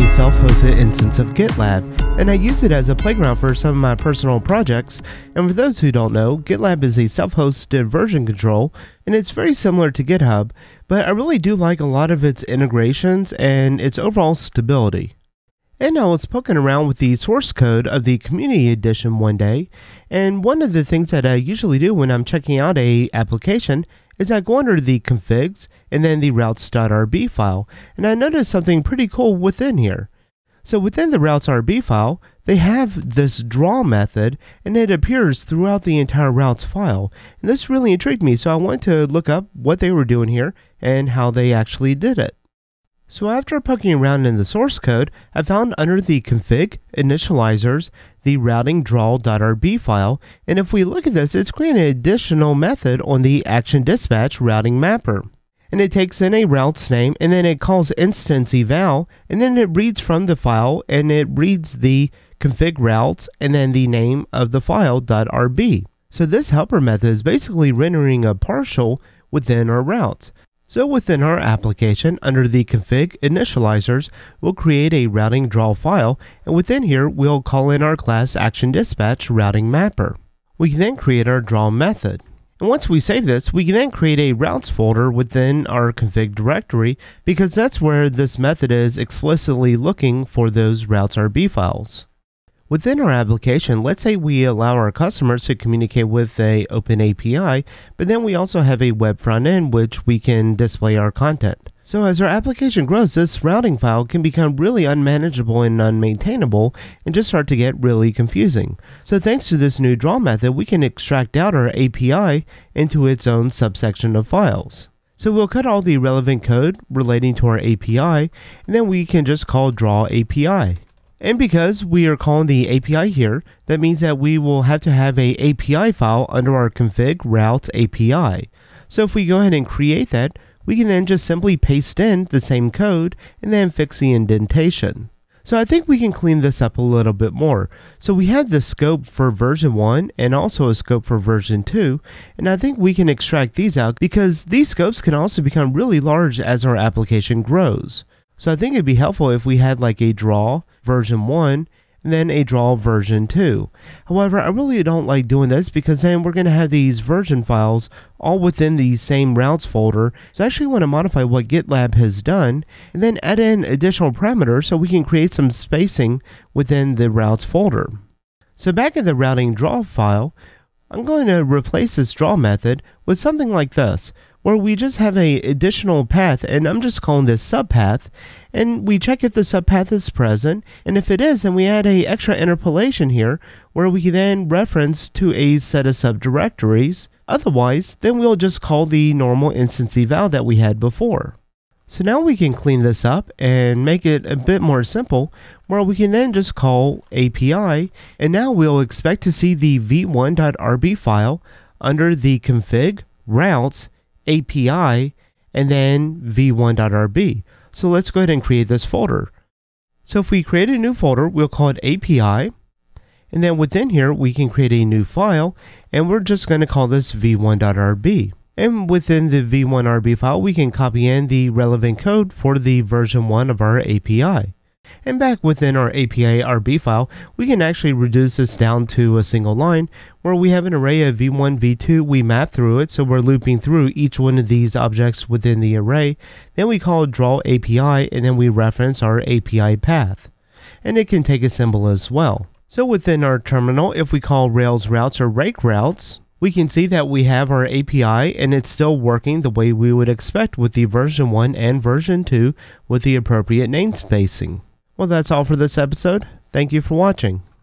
self-hosted instance of GitLab, and I use it as a playground for some of my personal projects. And for those who don't know, GitLab is a self-hosted version control, and it's very similar to GitHub, but I really do like a lot of its integrations and its overall stability. And I was poking around with the source code of the community edition one day, and one of the things that I usually do when I'm checking out a application is I go under the configs and then the routes.rb file, and I notice something pretty cool within here. So within the routes.rb file, they have this draw method and it appears throughout the entire routes file. And this really intrigued me, so I went to look up what they were doing here and how they actually did it. So after poking around in the source code, I found under the config initializers the routing draw.rb file, and if we look at this, it's creating an additional method on the action dispatch routing mapper. And it takes in a route's name, and then it calls instance eval, and then it reads from the file, and it reads the config routes, and then the name of the file.rb. So this helper method is basically rendering a partial within our route. So within our application, under the config initializers, we'll create a routing draw file, and within here, we'll call in our class action dispatch routing mapper. We can then create our draw method. And once we save this, we can then create a routes folder within our config directory because that's where this method is explicitly looking for those routes.rb files. Within our application, let's say we allow our customers to communicate with a open API, but then we also have a web front end which we can display our content. So as our application grows, this routing file can become really unmanageable and unmaintainable and just start to get really confusing. So thanks to this new draw method, we can extract out our API into its own subsection of files. So we'll cut all the relevant code relating to our API, and then we can just call draw API. And because we are calling the API here, that means that we will have to have a API file under our config routes API. So if we go ahead and create that, we can then just simply paste in the same code and then fix the indentation. So I think we can clean this up a little bit more. So we have the scope for version 1 and also a scope for version 2, and I think we can extract these out because these scopes can also become really large as our application grows. So I think it'd be helpful if we had like a draw version 1 and then a draw version 2. However, I really don't like doing this because then we're going to have these version files all within the same routes folder. So I actually want to modify what GitLab has done and then add in additional parameters so we can create some spacing within the routes folder. So back in the routing draw file, I'm going to replace this draw method with something like this, where we just have a additional path and I'm just calling this subpath and we check if the subpath is present and if it is then we add a extra interpolation here where we then reference to a set of subdirectories. Otherwise then we'll just call the normal instance eval that we had before. So now we can clean this up and make it a bit more simple where we can then just call API and now we'll expect to see the v1.rb file under the config routes API, and then v1.rb. So let's go ahead and create this folder. So if we create a new folder, we'll call it API, and then within here, we can create a new file, and we're just going to call this v1.rb. And within the v1.rb file, we can copy in the relevant code for the version 1 of our API. And back within our API RB file, we can actually reduce this down to a single line where we have an array of v1, v2, we map through it, so we're looping through each one of these objects within the array. Then we call draw API and then we reference our API path. And it can take a symbol as well. So within our terminal, if we call Rails routes or rake routes, we can see that we have our API and it's still working the way we would expect with the version 1 and version 2 with the appropriate namespacing. Well, that's all for this episode. Thank you for watching.